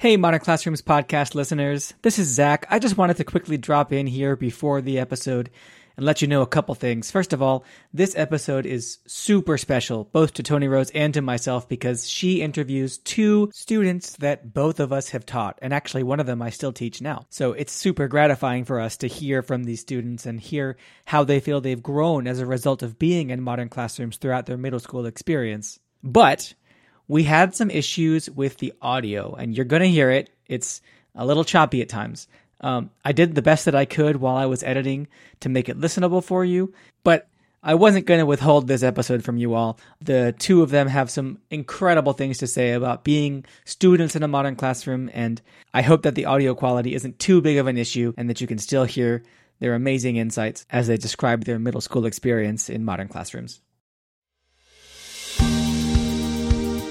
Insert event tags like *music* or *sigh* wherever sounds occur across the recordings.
Hey, Modern Classrooms podcast listeners. This is Zach. I just wanted to quickly drop in here before the episode and let you know a couple things. First of all, this episode is super special, both to Toni Rose and to myself, because she interviews two students that both of us have taught. And actually, one of them I still teach now. So it's super gratifying for us to hear from these students and hear how they feel they've grown as a result of being in modern classrooms throughout their middle school experience. But we had some issues with the audio, and you're going to hear it. It's a little choppy at times. Um, I did the best that I could while I was editing to make it listenable for you, but I wasn't going to withhold this episode from you all. The two of them have some incredible things to say about being students in a modern classroom, and I hope that the audio quality isn't too big of an issue and that you can still hear their amazing insights as they describe their middle school experience in modern classrooms.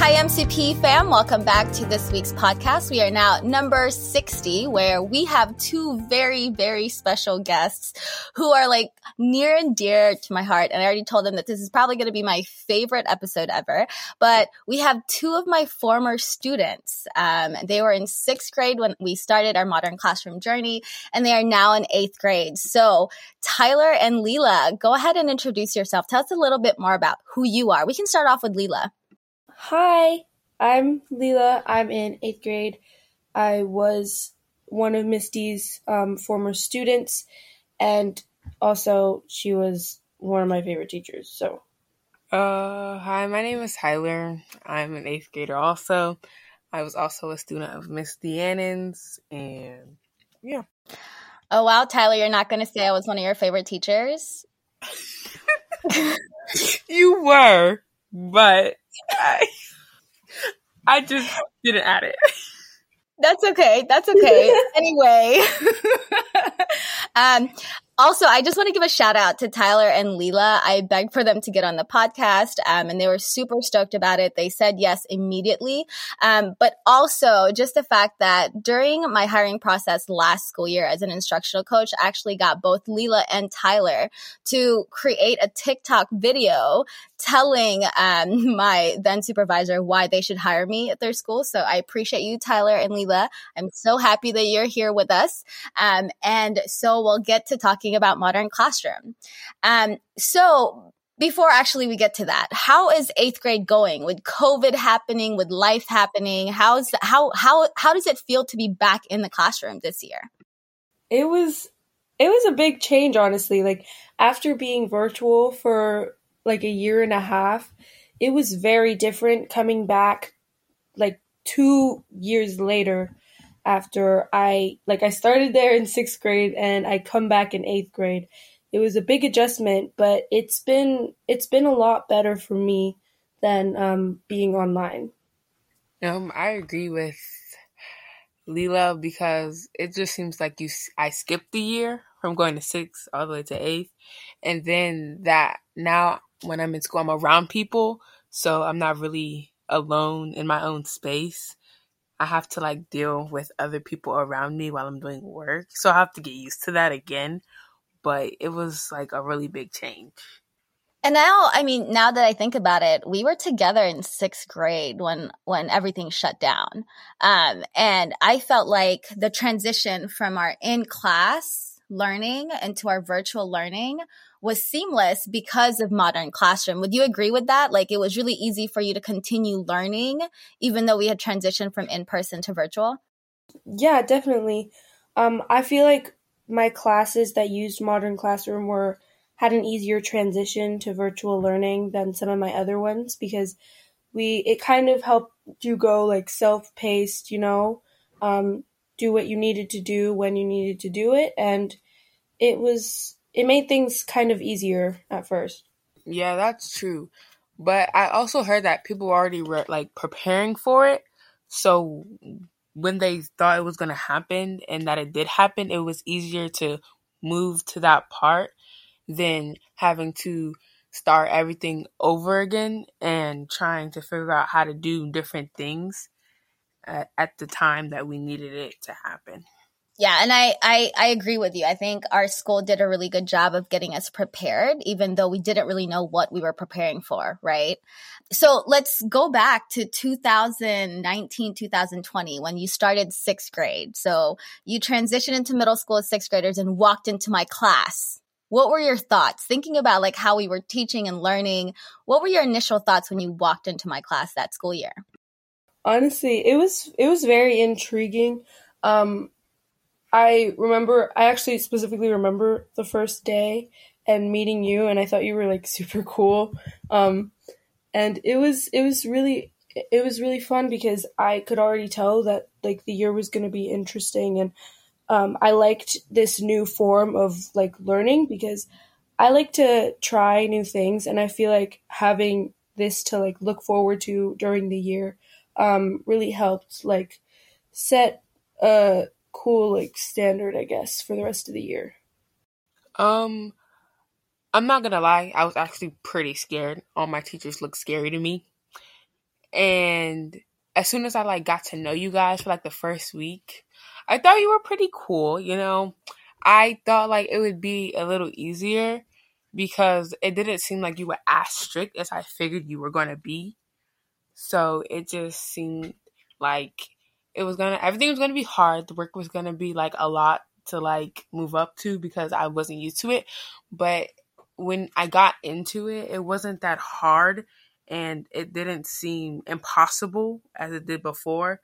Hi, MCP fam. Welcome back to this week's podcast. We are now number 60, where we have two very, very special guests who are like near and dear to my heart. And I already told them that this is probably going to be my favorite episode ever. But we have two of my former students. Um, they were in sixth grade when we started our modern classroom journey, and they are now in eighth grade. So, Tyler and Leela, go ahead and introduce yourself. Tell us a little bit more about who you are. We can start off with Leela. Hi, I'm Leela. I'm in eighth grade. I was one of Ms. D's um, former students, and also she was one of my favorite teachers. So, uh, hi, my name is Tyler. I'm an eighth grader. Also, I was also a student of Miss Deanon's, and yeah. Oh wow, Tyler, you're not going to say I was one of your favorite teachers. *laughs* you were, but I, I just didn't add it. That's okay. That's okay. *laughs* anyway, *laughs* um, also, I just want to give a shout out to Tyler and Leela. I begged for them to get on the podcast, um, and they were super stoked about it. They said yes immediately. Um, but also, just the fact that during my hiring process last school year as an instructional coach, I actually got both Leela and Tyler to create a TikTok video telling um, *laughs* my then supervisor why they should hire me at their school. So I appreciate you, Tyler and Leela. I'm so happy that you're here with us. Um, and so we'll get to talking about modern classroom. Um, so before actually we get to that, how is eighth grade going with COVID happening, with life happening? How's how how how does it feel to be back in the classroom this year? It was it was a big change, honestly. Like after being virtual for like a year and a half, it was very different coming back like two years later after I like I started there in sixth grade and I come back in eighth grade. It was a big adjustment, but it's been it's been a lot better for me than um, being online. Um, I agree with Leela because it just seems like you I skipped the year from going to sixth all the way to eighth, and then that now when I'm in school I'm around people, so I'm not really alone in my own space. I have to like deal with other people around me while I'm doing work. So I have to get used to that again. But it was like a really big change. And now, I mean, now that I think about it, we were together in sixth grade when when everything shut down, um, and I felt like the transition from our in class learning into our virtual learning was seamless because of modern classroom. Would you agree with that? Like it was really easy for you to continue learning even though we had transitioned from in person to virtual? Yeah, definitely. Um, I feel like my classes that used modern classroom were had an easier transition to virtual learning than some of my other ones because we it kind of helped you go like self-paced, you know, um, do what you needed to do when you needed to do it and it was it made things kind of easier at first. Yeah, that's true. But I also heard that people already were like preparing for it. So when they thought it was going to happen and that it did happen, it was easier to move to that part than having to start everything over again and trying to figure out how to do different things at, at the time that we needed it to happen. Yeah, and I, I I agree with you. I think our school did a really good job of getting us prepared, even though we didn't really know what we were preparing for, right? So let's go back to 2019, 2020, when you started sixth grade. So you transitioned into middle school as sixth graders and walked into my class. What were your thoughts thinking about like how we were teaching and learning? What were your initial thoughts when you walked into my class that school year? Honestly, it was it was very intriguing. Um, I remember, I actually specifically remember the first day and meeting you, and I thought you were like *laughs* super cool. Um, and it was, it was really, it was really fun because I could already tell that like the year was going to be interesting, and um, I liked this new form of like learning because I like to try new things, and I feel like having this to like look forward to during the year um, really helped like set a cool like standard, I guess, for the rest of the year? Um, I'm not gonna lie, I was actually pretty scared. All my teachers looked scary to me, and as soon as I like got to know you guys for like the first week, I thought you were pretty cool. You know, I thought like it would be a little easier because it didn't seem like you were as strict as I figured you were gonna be. So it just seemed like it was gonna everything was gonna be hard. The work was gonna be like a lot to like move up to because I wasn't used to it. But when I got into it, it wasn't that hard and it didn't seem impossible as it did before.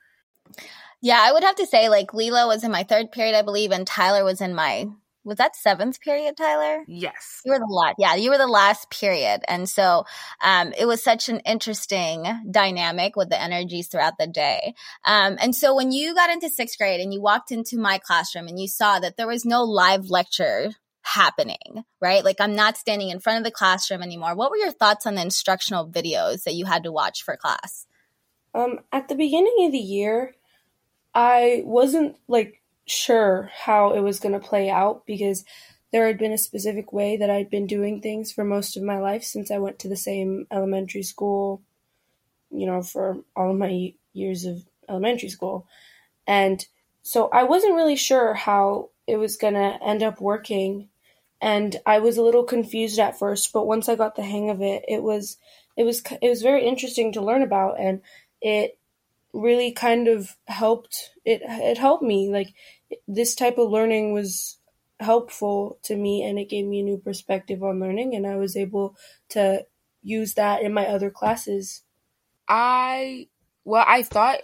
Yeah, I would have to say like Leela was in my third period, I believe, and Tyler was in my was that seventh period, Tyler? Yes. You were the last. Yeah, you were the last period. And so um, it was such an interesting dynamic with the energies throughout the day. Um, and so when you got into sixth grade and you walked into my classroom and you saw that there was no live lecture happening, right? Like I'm not standing in front of the classroom anymore. What were your thoughts on the instructional videos that you had to watch for class? Um, at the beginning of the year, I wasn't like sure how it was going to play out because there had been a specific way that I'd been doing things for most of my life since I went to the same elementary school, you know, for all of my years of elementary school. And so I wasn't really sure how it was going to end up working and I was a little confused at first, but once I got the hang of it, it was it was it was very interesting to learn about and it really kind of helped it it helped me like this type of learning was helpful to me and it gave me a new perspective on learning and I was able to use that in my other classes. I well, I thought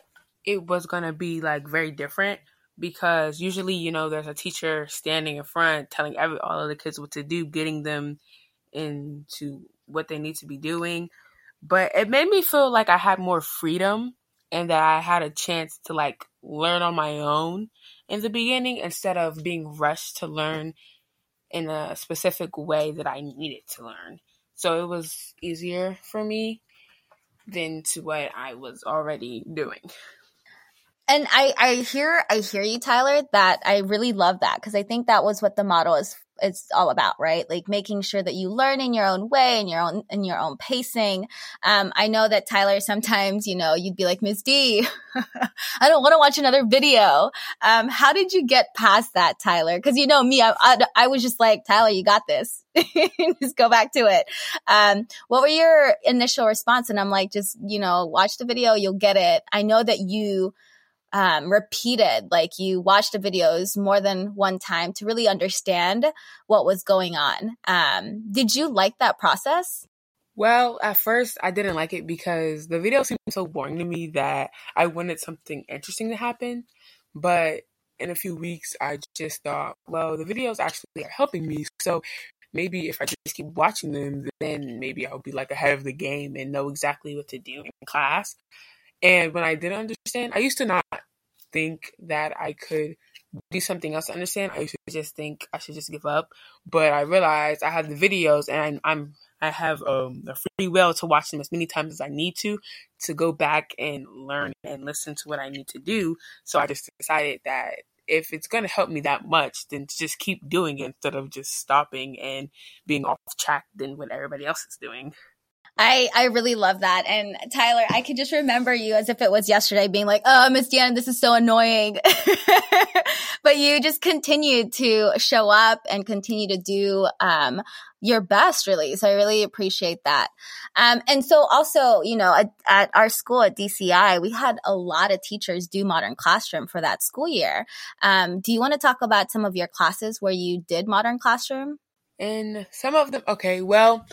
it was going to be like very different because usually, you know, there's a teacher standing in front telling every all of the kids what to do, getting them into what they need to be doing. But it made me feel like I had more freedom and that I had a chance to like learn on my own in the beginning instead of being rushed to learn in a specific way that I needed to learn. So it was easier for me than to what I was already doing. And I, I hear I hear you, Tyler, that I really love that because I think that was what the model is it's all about, right? Like making sure that you learn in your own way and your own in your own pacing. Um, I know that Tyler sometimes, you know, you'd be like, Miss D, *laughs* I don't want to watch another video. Um, how did you get past that, Tyler? Because you know me, I, I, I, was just like, Tyler, you got this. *laughs* just go back to it. Um, what were your initial response? And I'm like, just you know, watch the video, you'll get it. I know that you um, repeated, like you watched the videos more than one time to really understand what was going on. Um, did you like that process? Well, at first I didn't like it because the video seemed so boring to me that I wanted something interesting to happen. But in a few weeks, I just thought, well, the videos actually are helping me. So maybe if I just keep watching them, then maybe I'll be like ahead of the game and know exactly what to do in class. And when I didn't understand, I used to not think that I could do something else to understand. I used to just think I should just give up. But I realized I have the videos and I'm, I have um, a free will to watch them as many times as I need to to go back and learn and listen to what I need to do. So I just decided that if it's going to help me that much, then just keep doing it instead of just stopping and being off track than what everybody else is doing. I, I really love that. And Tyler, I can just remember you as if it was yesterday being like, oh, Miss Deanna, this is so annoying. *laughs* but you just continued to show up and continue to do, um, your best really. So I really appreciate that. Um, and so also, you know, at, at, our school at DCI, we had a lot of teachers do modern classroom for that school year. Um, do you want to talk about some of your classes where you did modern classroom? And some of them, okay, well,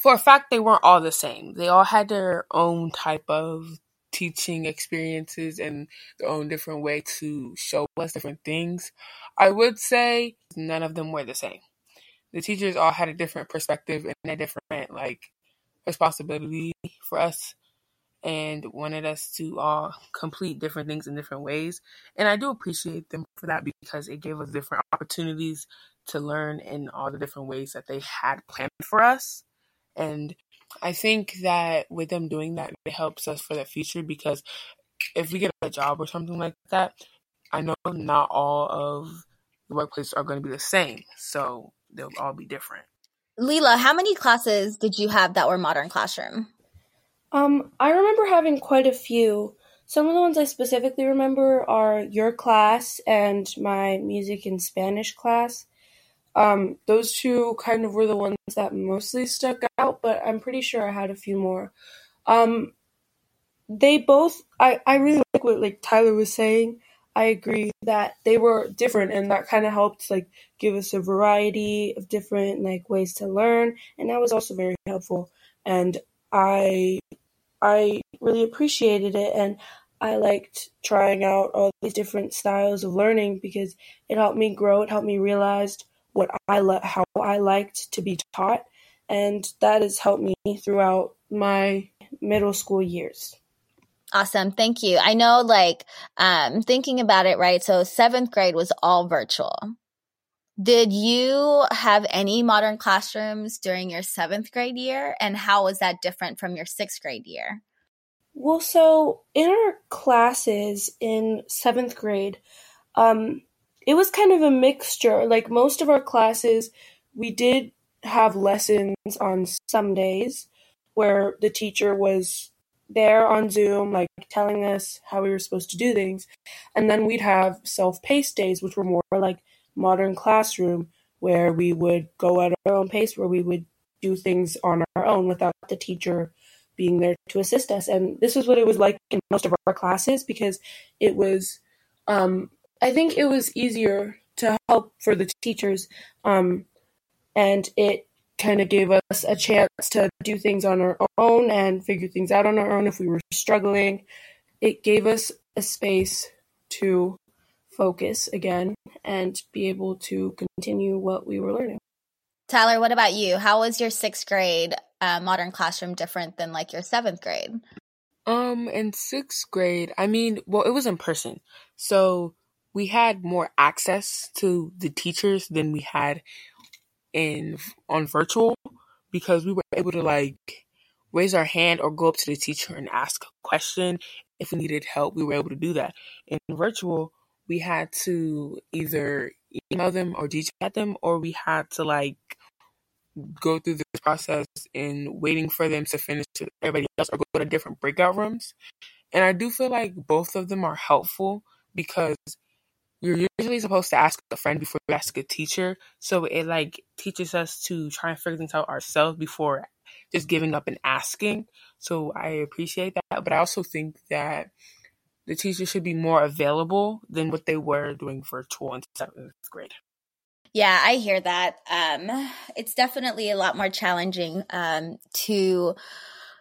for a fact, they weren't all the same. They all had their own type of teaching experiences and their own different way to show us different things. I would say none of them were the same. The teachers all had a different perspective and a different like responsibility for us and wanted us to all complete different things in different ways. And I do appreciate them for that because it gave us different opportunities to learn in all the different ways that they had planned for us. And I think that with them doing that, it helps us for the future because if we get a job or something like that, I know not all of the workplaces are going to be the same. So they'll all be different. Leela, how many classes did you have that were modern classroom? Um, I remember having quite a few. Some of the ones I specifically remember are your class and my music and Spanish class. Um, those two kind of were the ones that mostly stuck out, but I'm pretty sure I had a few more. Um, they both, I, I really like what like Tyler was saying. I agree that they were different, and that kind of helped like give us a variety of different like ways to learn, and that was also very helpful. And I, I really appreciated it, and I liked trying out all these different styles of learning because it helped me grow. It helped me realize what I le- how I liked to be taught, and that has helped me throughout my middle school years. Awesome. Thank you. I know like um thinking about it, right? So 7th grade was all virtual. Did you have any modern classrooms during your 7th grade year and how was that different from your 6th grade year? Well, so in our classes in 7th grade, um it was kind of a mixture. Like most of our classes, we did have lessons on some days where the teacher was there on Zoom, like telling us how we were supposed to do things. And then we'd have self paced days, which were more like modern classroom, where we would go at our own pace, where we would do things on our own without the teacher being there to assist us. And this was what it was like in most of our classes because it was um, I think it was easier to help for the teachers, um, and it kind of gave us a chance to do things on our own and figure things out on our own if we were struggling. It gave us a space to focus again and be able to continue what we were learning. Tyler, what about you? How was your sixth grade uh, modern classroom different than like your seventh grade? Um, in sixth grade, I mean, well, it was in person, so we had more access to the teachers than we had in on virtual because we were able to like raise our hand or go up to the teacher and ask a question if we needed help we were able to do that. In virtual we had to either email them or chat them or we had to like go through this process in waiting for them to finish to everybody else or go to different breakout rooms. And i do feel like both of them are helpful because you're usually supposed to ask a friend before you ask a teacher. So it like teaches us to try and figure things out ourselves before just giving up and asking. So I appreciate that. But I also think that the teachers should be more available than what they were doing virtual in seventh grade. Yeah, I hear that. Um, it's definitely a lot more challenging um, to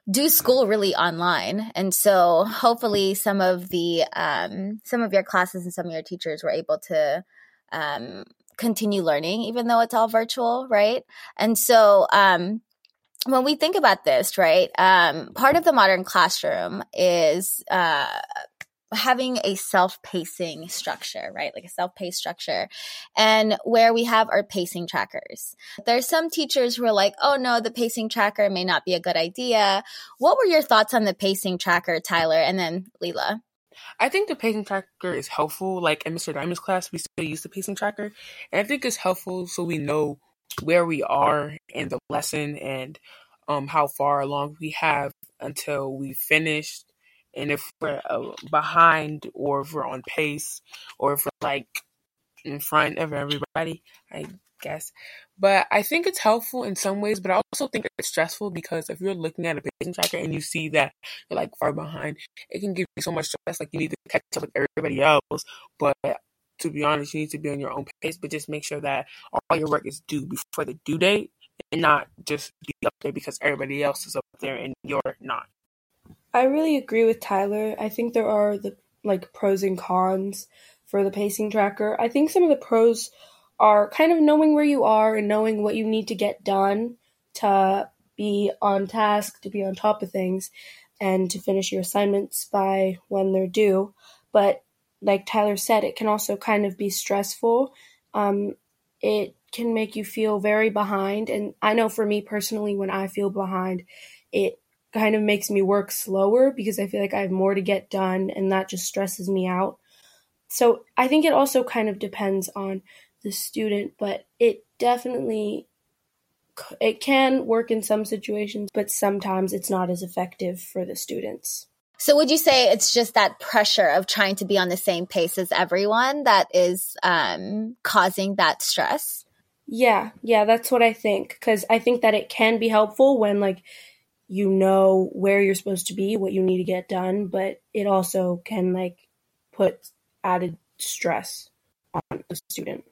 do school really online. And so hopefully some of the um, some of your classes and some of your teachers were able to um, continue learning even though it's all virtual right? And so um, when we think about this right um, part of the modern classroom is uh, having a self-pacing structure, right? Like a self-paced structure and where we have our pacing trackers. There's some teachers who are like, "Oh no, the pacing tracker may not be a good idea." What were your thoughts on the pacing tracker, Tyler and then Leela? I think the pacing tracker is helpful. Like in Mr. Diamond's class, we still use the pacing tracker, and I think it's helpful so we know where we are in the lesson and um how far along we have until we finish, and if we're uh, behind or if we're on pace or if we're like in front of everybody. I guess. But I think it's helpful in some ways, but I also think it's stressful because if you're looking at a pacing tracker and you see that you're like far behind, it can give you so much stress. Like you need to catch up with everybody else. But to be honest, you need to be on your own pace, but just make sure that all your work is due before the due date and not just be up there because everybody else is up there and you're not. I really agree with Tyler. I think there are the like pros and cons for the pacing tracker. I think some of the pros are kind of knowing where you are and knowing what you need to get done to be on task, to be on top of things, and to finish your assignments by when they're due. But like Tyler said, it can also kind of be stressful. Um, it can make you feel very behind. And I know for me personally, when I feel behind, it kind of makes me work slower because I feel like I have more to get done and that just stresses me out. So I think it also kind of depends on the student, but it definitely it can work in some situations, but sometimes it's not as effective for the students. So would you say it's just that pressure of trying to be on the same pace as everyone that is um, causing that stress? Yeah, yeah, that's what I think. Because I think that it can be helpful when like you know where you're supposed to be, what you need to get done, but it also can like put added stress on the student.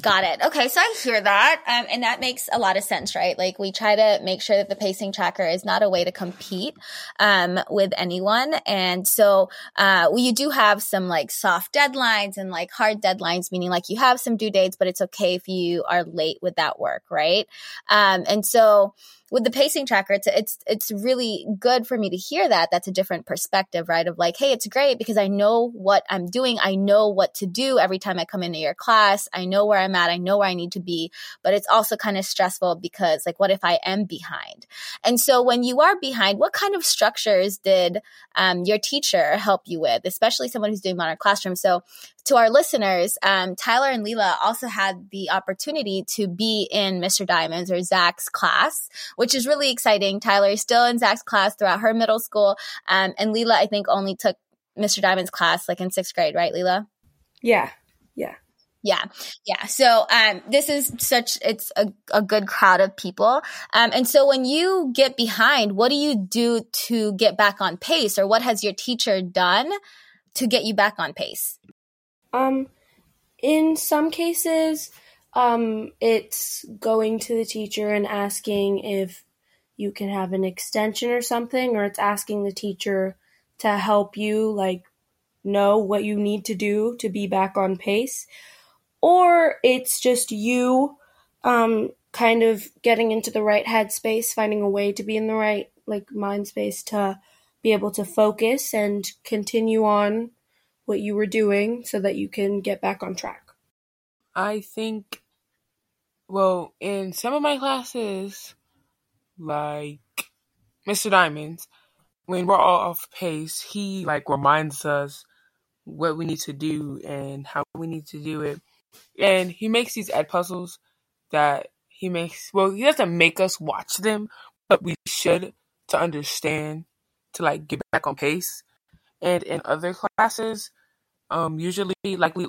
Got it. Okay, so I hear that, um, and that makes a lot of sense, right? Like we try to make sure that the pacing tracker is not a way to compete um, with anyone, and so uh, we do have some like soft deadlines and like hard deadlines, meaning like you have some due dates, but it's okay if you are late with that work, right? Um, and so with the pacing tracker, it's it's it's really good for me to hear that. That's a different perspective, right? Of like, hey, it's great because I know what I'm doing. I know what to do every time I come into your class. I know where I'm at. I know where I need to be. But it's also kind of stressful because like, what if I am behind? And so when you are behind, what kind of structures did um, your teacher help you with, especially someone who's doing modern classroom? So to our listeners, um, Tyler and Leela also had the opportunity to be in Mr. Diamond's or Zach's class, which is really exciting. Tyler is still in Zach's class throughout her middle school. Um, and Leela, I think, only took Mr. Diamond's class like in sixth grade, right, Leela? Yeah. Yeah. Yeah. Yeah. So, um, this is such, it's a, a good crowd of people. Um, and so when you get behind, what do you do to get back on pace or what has your teacher done to get you back on pace? Um, in some cases, um, it's going to the teacher and asking if you can have an extension or something, or it's asking the teacher to help you, like, know what you need to do to be back on pace. Or it's just you, um, kind of getting into the right headspace, finding a way to be in the right, like, mind space to be able to focus and continue on what you were doing so that you can get back on track? I think, well, in some of my classes, like Mr. Diamonds, when we're all off pace, he like reminds us what we need to do and how we need to do it. And he makes these Edpuzzles that he makes, well, he doesn't make us watch them, but we should to understand to like get back on pace. And in other classes, um, usually, like we,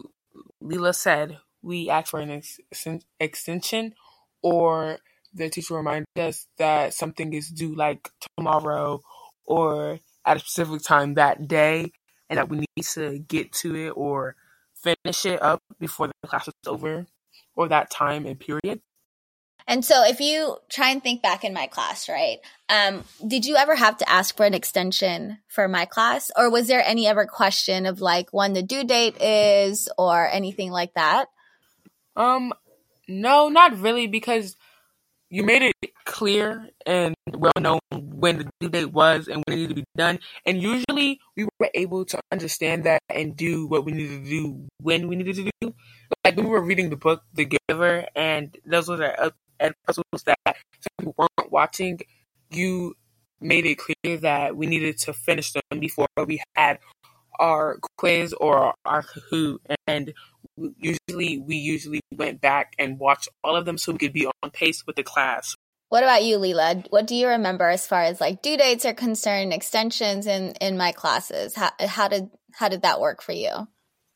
Leela said, we ask for an ex- extension or the teacher reminds us that something is due like tomorrow or at a specific time that day and that we need to get to it or finish it up before the class is over or that time and period. And so if you try and think back in my class, right? Um, did you ever have to ask for an extension for my class? Or was there any ever question of like when the due date is or anything like that? Um, no, not really, because you made it clear and well known when the due date was and when it needed to be done. And usually we were able to understand that and do what we needed to do when we needed to do. Like when we were reading the book The Giver, and those were the Edpuzzles that some people weren't watching, you made it clear that we needed to finish them before we had our quiz or our Kahoot, and usually we usually went back and watched all of them so we could be on pace with the class. What about you, Leela? What do you remember as far as like due dates are concerned, extensions in in my classes? How how did how did that work for you?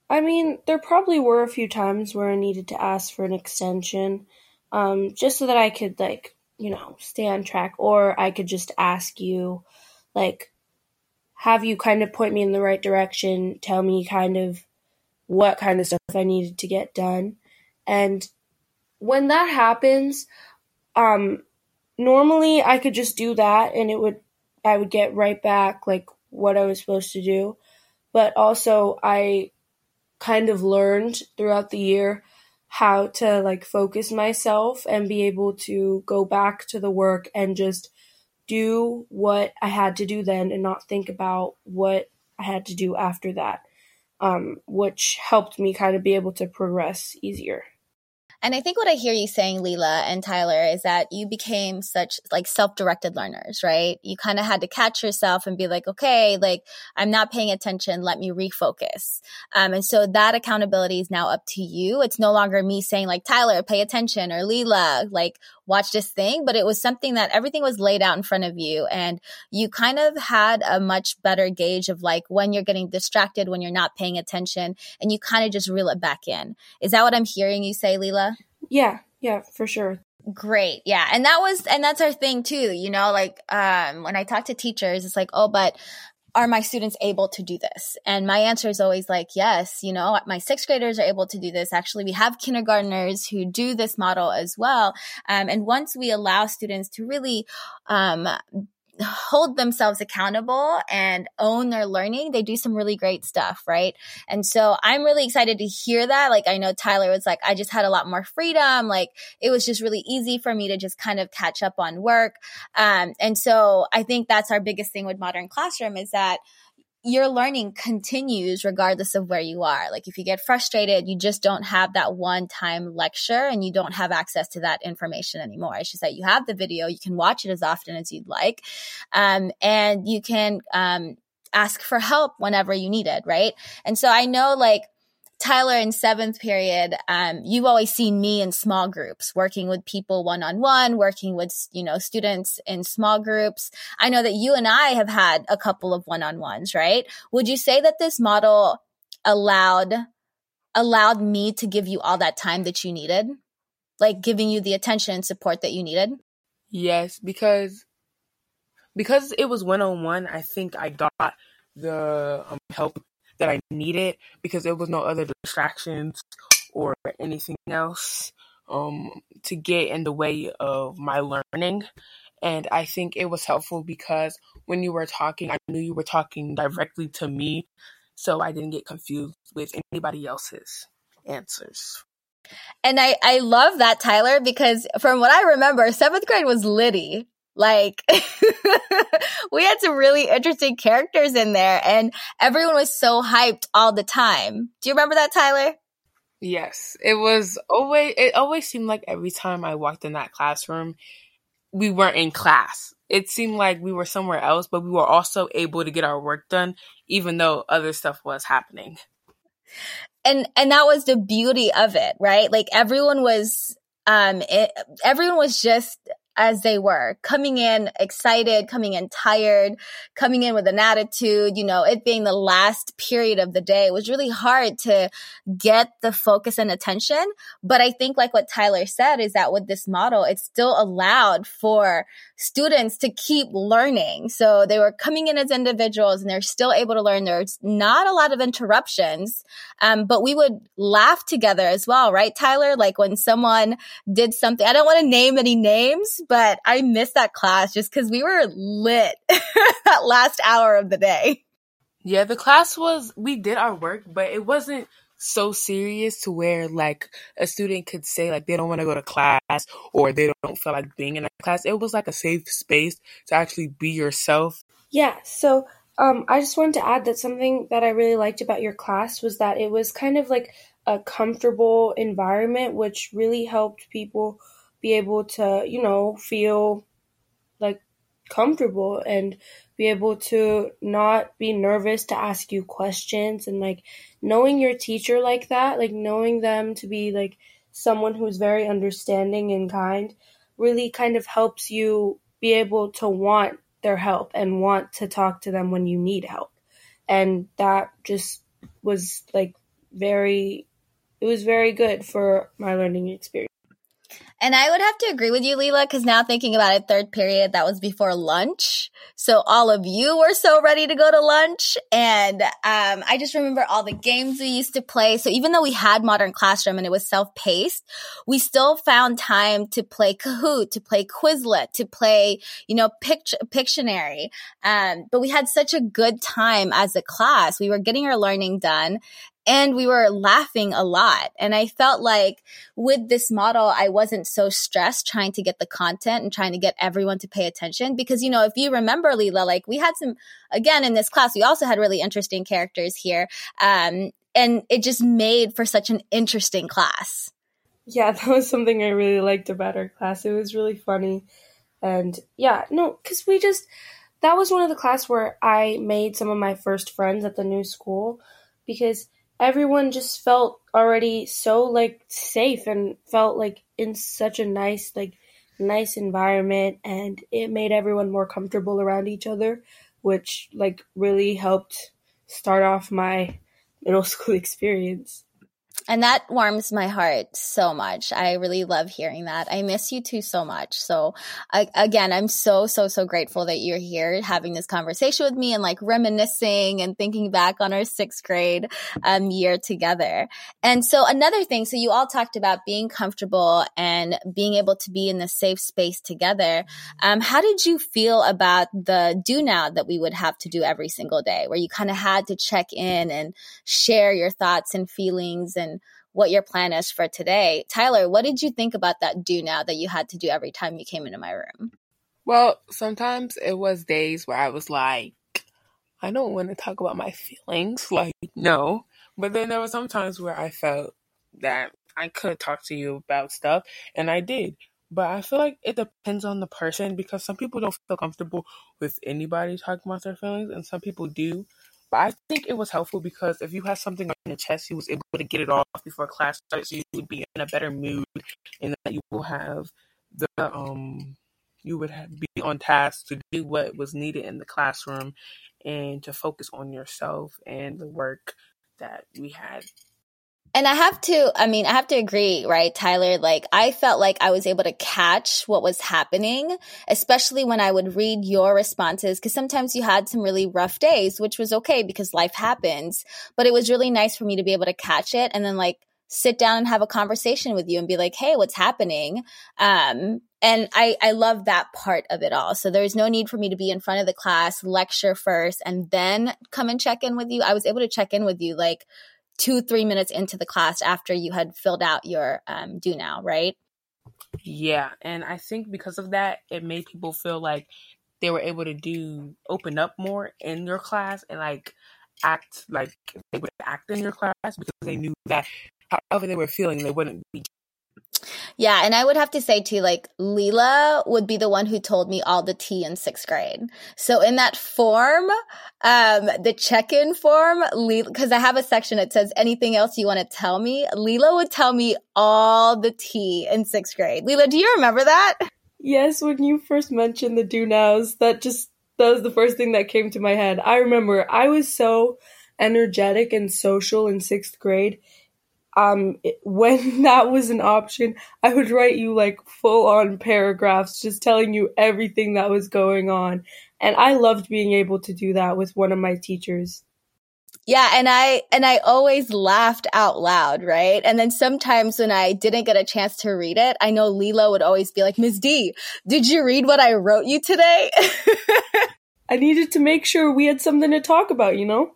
I mean, there probably were a few times where I needed to ask for an extension, um, just so that I could like you know stay on track, or I could just ask you, like, have you kind of point me in the right direction, tell me kind of what kind of stuff I needed to get done. And when that happens, um, normally I could just do that and it would, I would get right back like what I was supposed to do. But also, I kind of learned throughout the year how to like focus myself and be able to go back to the work and just do what I had to do then and not think about what I had to do after that, um, which helped me kind of be able to progress easier. And I think what I hear you saying, Leela and Tyler, is that you became such like self-directed learners, right? You kind of had to catch yourself and be like, okay, like I'm not paying attention. Let me refocus. Um, and so that accountability is now up to you. It's no longer me saying like, Tyler, pay attention or Leela, like watch this thing, but it was something that everything was laid out in front of you and you kind of had a much better gauge of like when you're getting distracted, when you're not paying attention, and you kind of just reel it back in. Is that what I'm hearing you say, Leela? Yeah, yeah, for sure. Great. Yeah. And that was, and that's our thing too, you know, like, um, when I talk to teachers, it's like, oh, but are my students able to do this? And my answer is always like, yes, you know, my sixth graders are able to do this. Actually, we have kindergartners who do this model as well. Um, and once we allow students to really, um, hold themselves accountable and own their learning, they do some really great stuff, right? And so I'm really excited to hear that. Like I know Tyler was like, I just had a lot more freedom. Like it was just really easy for me to just kind of catch up on work. Um, and so I think that's our biggest thing with modern classroom is that your learning continues regardless of where you are. Like if you get frustrated, you just don't have that one time lecture and you don't have access to that information anymore. It's just that you have the video, you can watch it as often as you'd like. Um, and you can, um, ask for help whenever you need it. Right. And so I know like, Tyler in seventh period, um, you've always seen me in small groups, working with people one on one, working with, you know, students in small groups. I know that you and I have had a couple of one on ones, right? Would you say that this model allowed, allowed me to give you all that time that you needed? Like giving you the attention and support that you needed? Yes, because, because it was one on one, I think I got the um, help that I needed because there was no other distractions or anything else um, to get in the way of my learning. And I think it was helpful because when you were talking, I knew you were talking directly to me. So I didn't get confused with anybody else's answers. And I, I love that, Tyler, because from what I remember, seventh grade was Liddy. Like *laughs* we had some really interesting characters in there and everyone was so hyped all the time. Do you remember that, Tyler? Yes. It was always it always seemed like every time I walked in that classroom, we weren't in class. It seemed like we were somewhere else, but we were also able to get our work done even though other stuff was happening. And and that was the beauty of it, right? Like everyone was um it, everyone was just as they were coming in excited, coming in tired, coming in with an attitude, you know, it being the last period of the day. Was really hard to get the focus and attention. But I think like what Tyler said is that with this model, it's still allowed for students to keep learning. So they were coming in as individuals and they're still able to learn. There's not a lot of interruptions. Um, but we would laugh together as well, right, Tyler? Like when someone did something, I don't want to name any names, but I missed that class just because we were lit *laughs* that last hour of the day. Yeah, the class was, we did our work, but it wasn't so serious to where like a student could say like they don't want to go to class or they don't feel like being in a class. It was like a safe space to actually be yourself. Yeah, so um, I just wanted to add that something that I really liked about your class was that it was kind of like a comfortable environment, which really helped people be able to, you know, feel like comfortable and be able to not be nervous to ask you questions and like knowing your teacher like that, like knowing them to be like someone who's very understanding and kind really kind of helps you be able to want their help and want to talk to them when you need help. And that just was like very it was very good for my learning experience. And I would have to agree with you, Leela, because now thinking about it, third period, that was before lunch. So all of you were so ready to go to lunch. And um, I just remember all the games we used to play. So even though we had modern classroom and it was self paced, we still found time to play Kahoot, to play Quizlet, to play, you know, Pict- Pictionary. Um, but we had such a good time as a class. We were getting our learning done and we were laughing a lot. And I felt like with this model, I wasn't so stressed trying to get the content and trying to get everyone to pay attention. Because, you know, if you remember, Leela, like we had some, again, in this class, we also had really interesting characters here. Um, and it just made for such an interesting class. Yeah, *laughs* that was something I really liked about our class. It was really funny. And yeah, no, because we just, that was one of the class where I made some of my first friends at the new school because everyone just felt already so like safe and felt like in such a nice like nice environment and it made everyone more comfortable around each other which like really helped start off my middle *laughs* school experience and that warms my heart so much. I really love hearing that. I miss you too so much. So I, again, I'm so, so, so grateful that you're here having this conversation with me and like reminiscing and thinking back on our sixth grade um, year together. And so another thing, so you all talked about being comfortable and being able to be in the safe space together. Um, how did you feel about the do now that we would have to do every single day where you kind of had to check in and share your thoughts and feelings and what your plan is for today. Tyler, what did you think about that do now that you had to do every time you came into my room? Well, sometimes it was days where I was like, I don't want to talk about my feelings. *laughs* Like, no. But then there were some times where I felt that I could talk to you about stuff, and I did. But I feel like it depends on the person because some people don't feel comfortable with anybody talking about their feelings, and some people do. But I think it was helpful because if you had something on your chest, you was able to get it off before class started, so you would be in a better mood, and that you will have the um you would have, be on task to do what was needed in the classroom and to focus on yourself and the work that we had and I have to, I mean, I have to agree, right, Tyler? Like, I felt like I was able to catch what was happening, especially when I would read your responses, because sometimes you had some really rough days, which was okay because life happens. But it was really nice for me to be able to catch it and then, like, sit down and have a conversation with you and be like, hey, what's happening? Um, and I, I love that part of it all. So there's no need for me to be in front of the class, lecture first, and then come and check in with you. I was able to check in with you like two, three minutes into the class after you had filled out your um, do now, right? Yeah. And I think because of that, it made people feel like they were able to do open up more in your class and like act like they would act in your class because they knew that however they were feeling, they wouldn't be yeah, and I would have to say too, like Leela would be the one who told me all the tea in sixth grade. So in that form, um, the check-in form, because I have a section that says anything else you want to tell me. Leela would tell me all the tea in sixth grade. Leela, do you remember that? Yes, when you first mentioned the do nows, that just that was the first thing that came to my head. I remember I was so energetic and social in sixth grade um, when *laughs* that was an option, I would write you like full on paragraphs just telling you everything that was going on. And I loved being able to do that with one of my teachers. Yeah, and I and I always laughed out loud, right? And then sometimes when I didn't get a chance to read it, I know Leela would always be like, "Ms. D, did you read what I wrote you today?" *laughs* I needed to make sure we had something to talk about, you know?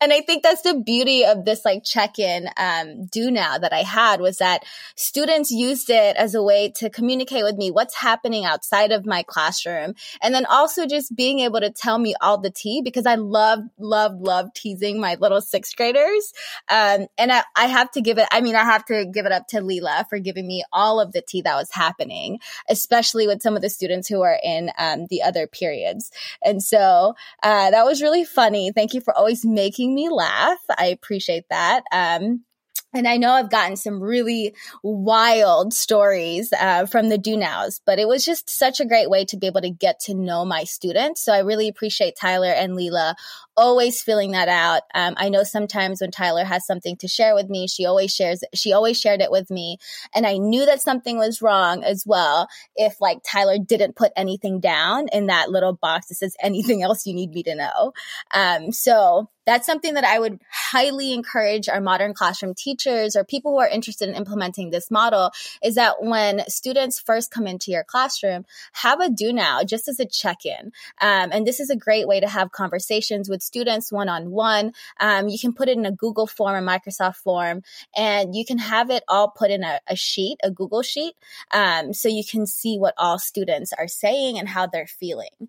And I think that's the beauty of this like check-in um, do now that I had was that students used it as a way to communicate with me what's happening outside of my classroom, and then also just being able to tell me all the tea because I love, love, love teasing my little sixth graders. Um, and I, I have to give it. I mean, I have to give it up to Leela for giving me all of the tea that was happening, especially with some of the students who are in um, the other periods. And so uh, that was really funny. Thank you for always making me laugh. I appreciate that. Um, and I know I've gotten some really wild stories uh, from the do nows, but it was just such a great way to be able to get to know my students. So I really appreciate Tyler and Leela always filling that out. Um, I know sometimes when Tyler has something to share with me, she always shares, she always shared it with me. And I knew that something was wrong as well if like Tyler didn't put anything down in that little box that says anything else you need me to know. Um, so that's something that I would highly encourage our modern classroom teachers or people who are interested in implementing this model is that when students first come into your classroom, have a do now just as a check in. Um, and this is a great way to have conversations with students one on one. You can put it in a Google form, a Microsoft form, and you can have it all put in a, a sheet, a Google sheet, um, so you can see what all students are saying and how they're feeling.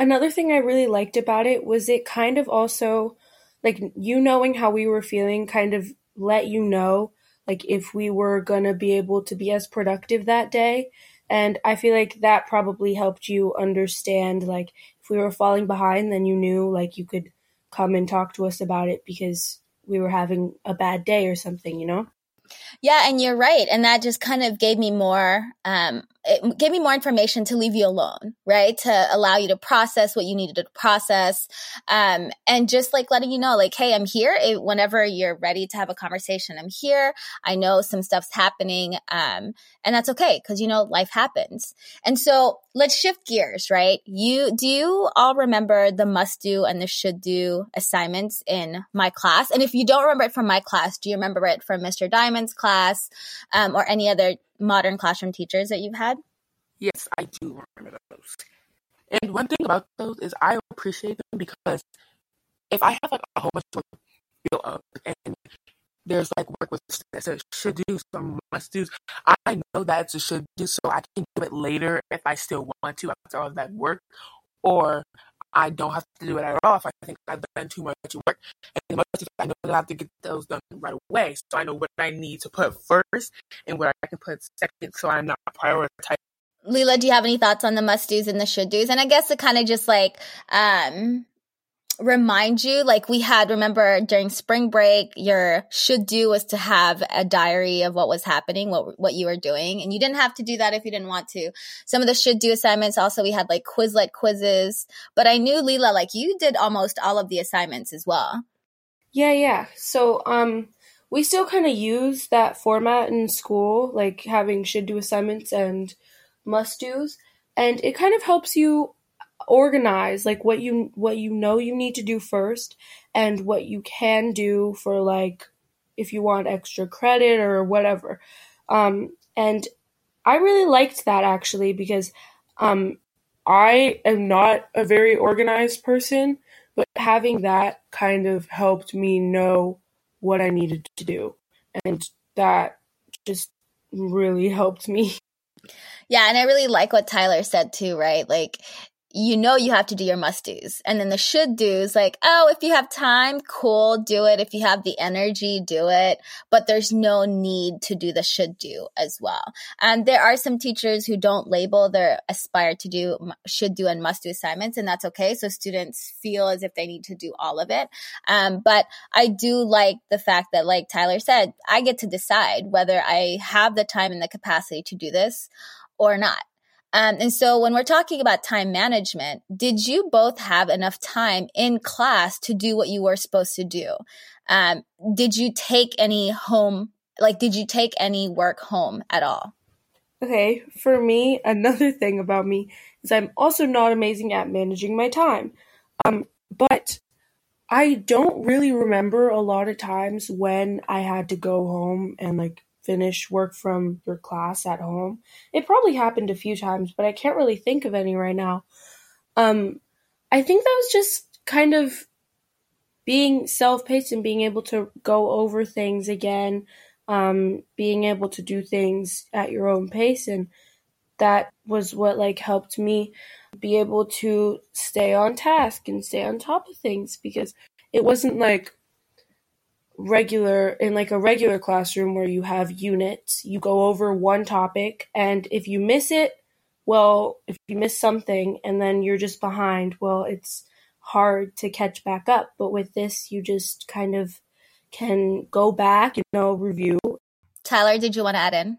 Another thing I really liked about it was it kind of also, like, you knowing how we were feeling, kind of let you know, like, if we were going to be able to be as productive that day. And I feel like that probably helped you understand, like, if we were falling behind, then you knew like you could come and talk to us about it because we were having a bad day or something, you know? Yeah, and you're right. And that just kind of gave me more um, it gave me more information to leave you alone, right? To allow you to process what you needed to process. Um, and just like letting you know, like, hey, I'm here. It, whenever you're ready to have a conversation, I'm here. I know some stuff's happening. Um, and that's okay because, you know, life happens. And so let's shift gears, right? You, do you all remember the must do and the should do assignments in my class? And if you don't remember it from my class, do you remember it from Mr. Diamond's class, um, or any other modern classroom teachers that you've had? Yes, I do remember those. And one thing about those is I appreciate them because if I have like a whole bunch of built up and there's like work with that should do some must do, I know that it's a should do, so I can do it later if I still want to after all that work, or I don't have to do it at all if I think I've done too much work. And most of I know that I have to get those done right away. So I know what I need to put first and what I can put second so I'm not prioritizing. Leela, do you have any thoughts on the must do's and the should do's? And I guess it kind of just like um remind you like we had remember during spring break your should do was to have a diary of what was happening what what you were doing. And you didn't have to do that if you didn't want to. Some of the should do assignments also we had like quizlet quizzes. But i knew leela like you did almost all of the assignments as well. Yeah yeah. So um we still kind of use that format in school like having should do assignments and must do's and it kind of helps you organize like what you what you know you need to do first and what you can do for like if you want extra credit or whatever. Um and i really liked that actually because um i am not a very organized person but having that kind of helped me know what i needed to do. And that just really *laughs* helped me. Yeah, and I really like what Tyler said too, right? Like you know you have to do your must do's. And then the should do's like, oh, if you have time, cool, do it. If you have the energy, do it. But there's no need to do the should do as well. And there are some teachers who don't label their aspire to do, should do, and must do assignments, and that's okay. So students feel as if they need to do all of it. Um, but I do like the fact that, like Tyler said, I get to decide whether I have the time and the capacity to do this or not. Um, and so when we're talking about time management, did you both have enough time in class to do what you were supposed to do? Um, did you take any home, like, did you take any work home at all? Okay, for me, another *laughs* thing about me is I'm also not amazing at managing my time. Um, but I don't really remember a lot of times when I had to go home and like finish work from your class at home. It probably happened a few times, but I can't really think of any right now. Um, I think that was just kind of being self-paced and being able to go over things again, um, being able to do things at your own pace, and that was what like helped me be able to stay on task and stay on top of things because it wasn't like regular in like a regular classroom where you have units you go over one topic and if you miss it well if you miss something and then you're just behind well it's hard to catch back up. But with this you just kind of can go back you know review. Tyler did you want to add in?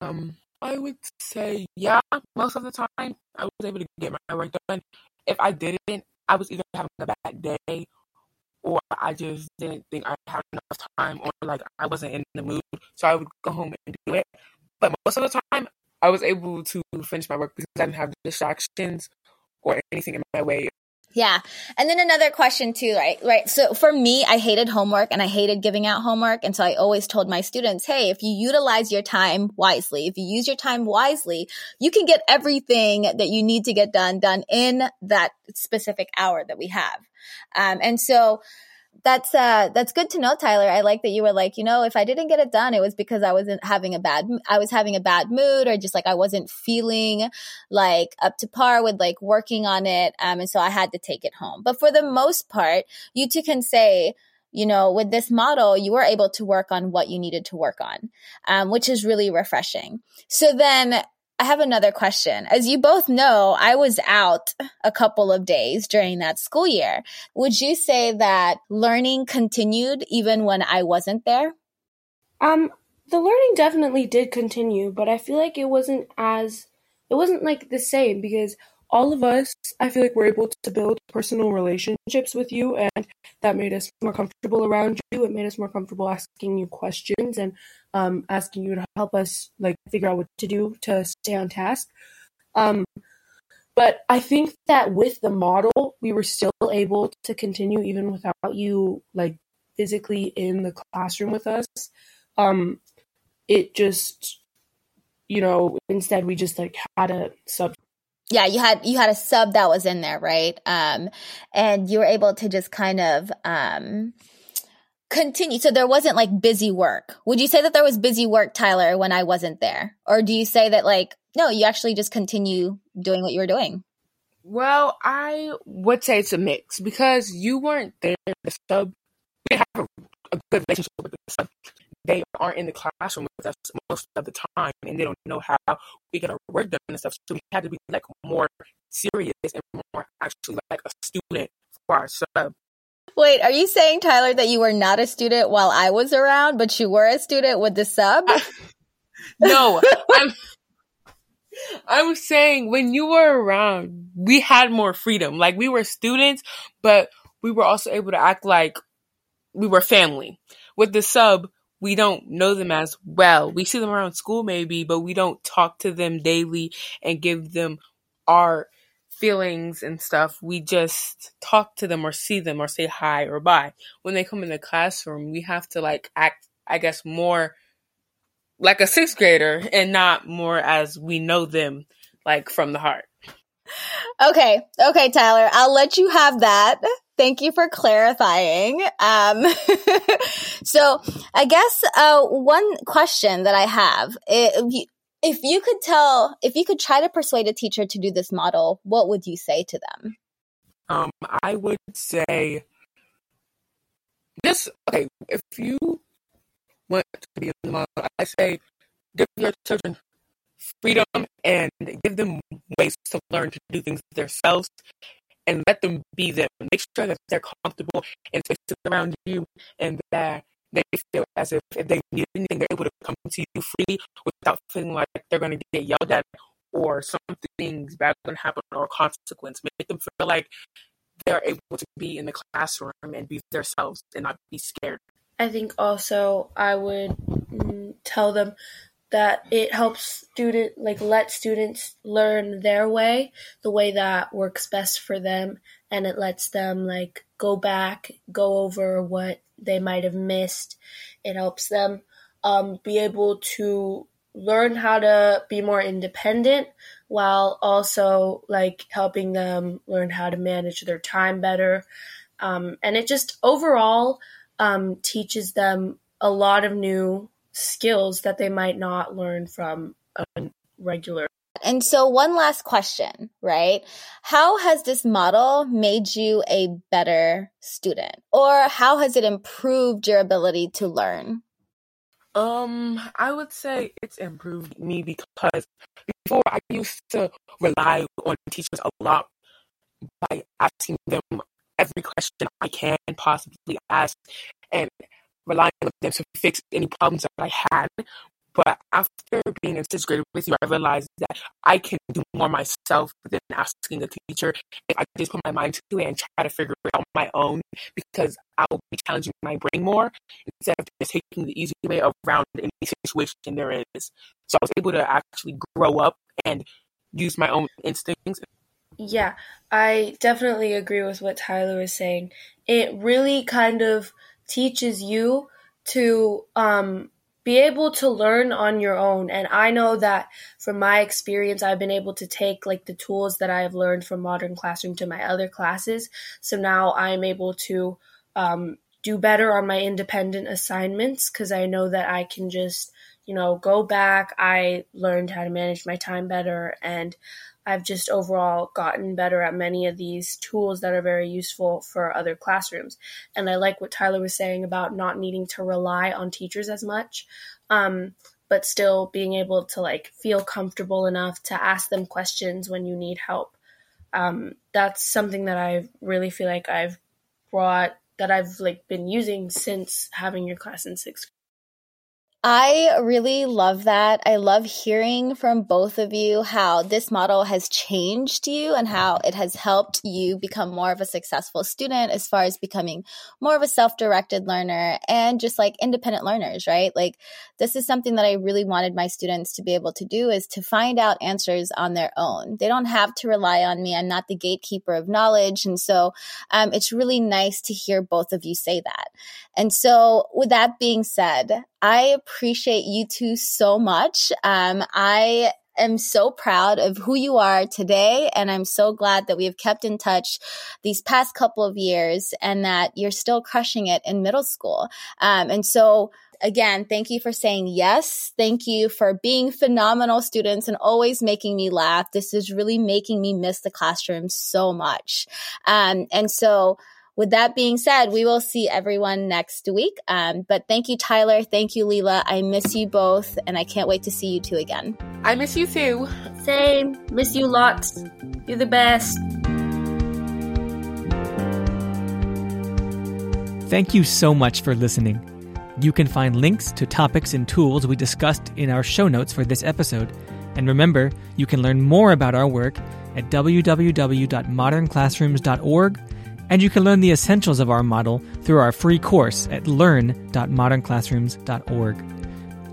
Um i would say yeah most of the time i was able to get my work done. If i didn't i was either having a bad day or I just didn't think I had enough time, or like I wasn't in the mood, so I would go home and do it. But most of the time, I was able to finish my work because I didn't have distractions or anything in my way. Yeah. And then another question too, right? Right. So for me, I hated homework and I hated giving out homework. And so I always told my students, Hey, if you utilize your time wisely, if you use your time wisely, you can get everything that you need to get done, done in that specific hour that we have. Um, and so that's uh that's good to know tyler i like that you were like you know if i didn't get it done it was because i wasn't having a bad i was having a bad mood or just like i wasn't feeling like up to par with like working on it um and so i had to take it home but for the most part you two can say you know, with this model, you were able to work on what you needed to work on, um, which is really refreshing. So then I have another question. As you both know, I was out a couple of days during that school year. Would you say that learning continued even when I wasn't there? Um, the learning definitely did continue, but I feel like it wasn't as it wasn't like the same because all of us, I feel like we're able to build personal relationships with you, and that made us more comfortable around you. It made us more comfortable asking you questions and um, asking you to help us like figure out what to do to stay on task. Um, but I think that with the model, we were still able to continue even without you like physically in the classroom with us. Um, it just, you know, instead we just like had a sub yeah you had you had a sub that was in there right? Um and you were able to just kind of um continue. So there wasn't like busy work. Would you say that there was busy work tyler when i wasn't there? Or do you say that like no you actually just continue doing what you were doing? Well i would say it's a mix. Because you weren't there the sub we have a, a good relationship with the sub they aren't in the classroom with us most of the time and they don't know how we get our work done and stuff. So we had to be like more serious and more actually like a student for our sub. Wait, are you saying, Tyler, that you were not a student while I was around, but you were a student with the sub? no, I'm I'm saying when you were around, we had more freedom. Like we were students, but we were also able to act like we were family. With the sub, we don't know them as well. We see them around school maybe, but we don't talk to them daily and give them our feelings and stuff. We just talk to them or see them or say hi or bye. When they come in the classroom, we have to like act, I guess, more like a sixth grader and not more as we know them like from the heart. Okay. Okay, Tyler, I'll let you have that. Thank you for clarifying. Um, *laughs* so I guess, uh, one question that I have, if you, if you could tell, if you could try to persuade a teacher to do this model, what would you say to them? Um, I would say this, okay, if you want to be the model, I say give your children freedom and give them ways to learn to do things themselves and let them be them. Make sure that they're comfortable and spaces around you and that they feel as if if they need anything, they're able to come to you freely without feeling like they're going to get yelled at or something's bad going to happen or consequence. Make them feel like they're able to be in the classroom and be themselves and not be scared. I think also I would mm, tell them that it helps student like let students learn their way the way that works best for them and it lets them like go back go over what they might have missed. It helps them um, be able to learn how to be more independent while also like helping them learn how to manage their time better. Um, and it just overall um, teaches them a lot of new skills that they might not learn from a regular. And so, one last question, right? How has this model made you a better student? Or how has it improved your ability to learn? Um, I would say it's improved me because before I used to rely on teachers a lot by asking them every question I can possibly ask and relying on them to fix any problems that I had. But after being in sixth grade with you, I realized that I can do more myself than asking a teacher. If I just put my mind to it and try to figure it out on my own, because I will be challenging my brain more instead of just taking the easy way around any situation there is. So I was able to actually grow up and use my own instincts. Yeah, I definitely agree with what Tyler was saying. It really kind of teaches you to um, be able to learn on your own. And I know that from my experience, I've been able to take like the tools that I have learned from Modern Classroom to my other classes. So now I'm able to um, do better on my independent assignments because I know that I can just, you know, go back. I learned how to manage my time better and I've just overall gotten better at many of these tools that are very useful for other classrooms. And I like what Tyler was saying about not needing to rely on teachers as much, um, but still being able to like feel comfortable enough to ask them questions when you need help. Um, that's something that I really feel like I've brought that I've like been using since having your class in sixth I really love that. I love hearing from both of you how this model has changed you and how it has helped you become more of a successful student as far as becoming more of a self directed learner and just like independent learners, right? Like, this is something that I really wanted my students to be able to do is to find out answers on their own. They don't have to rely on me. I'm not the gatekeeper of knowledge. And so um, it's really nice to hear both of you say that. And so, with that being said, I appreciate you two so much. Um, I am so proud of who you are today. And I'm so glad that we have kept in touch these past couple of years and that you're still crushing it in middle school. Um, and so, again, thank you for saying yes. Thank you for being phenomenal students and always making me laugh. This is really making me miss the classroom so much. Um, and so, with that being said, we will see everyone next week. Um, but thank you, Tyler. Thank you, Leela. I miss you both, and I can't wait to see you two again. I miss you too. Same. Miss you lots. You're the best. Thank you so much for listening. You can find links to topics and tools we discussed in our show notes for this episode. And remember, you can learn more about our work at www.modernclassrooms.org and you can learn the essentials of our model through our free course at learn.modernclassrooms.org.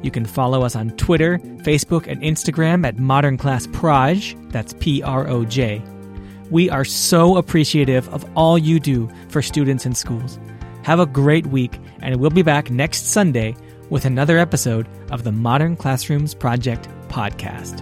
You can follow us on Twitter, Facebook, and Instagram at Modern Class Proj. That's P R O J. We are so appreciative of all you do for students and schools. Have a great week, and we'll be back next Sunday with another episode of the Modern Classrooms Project podcast.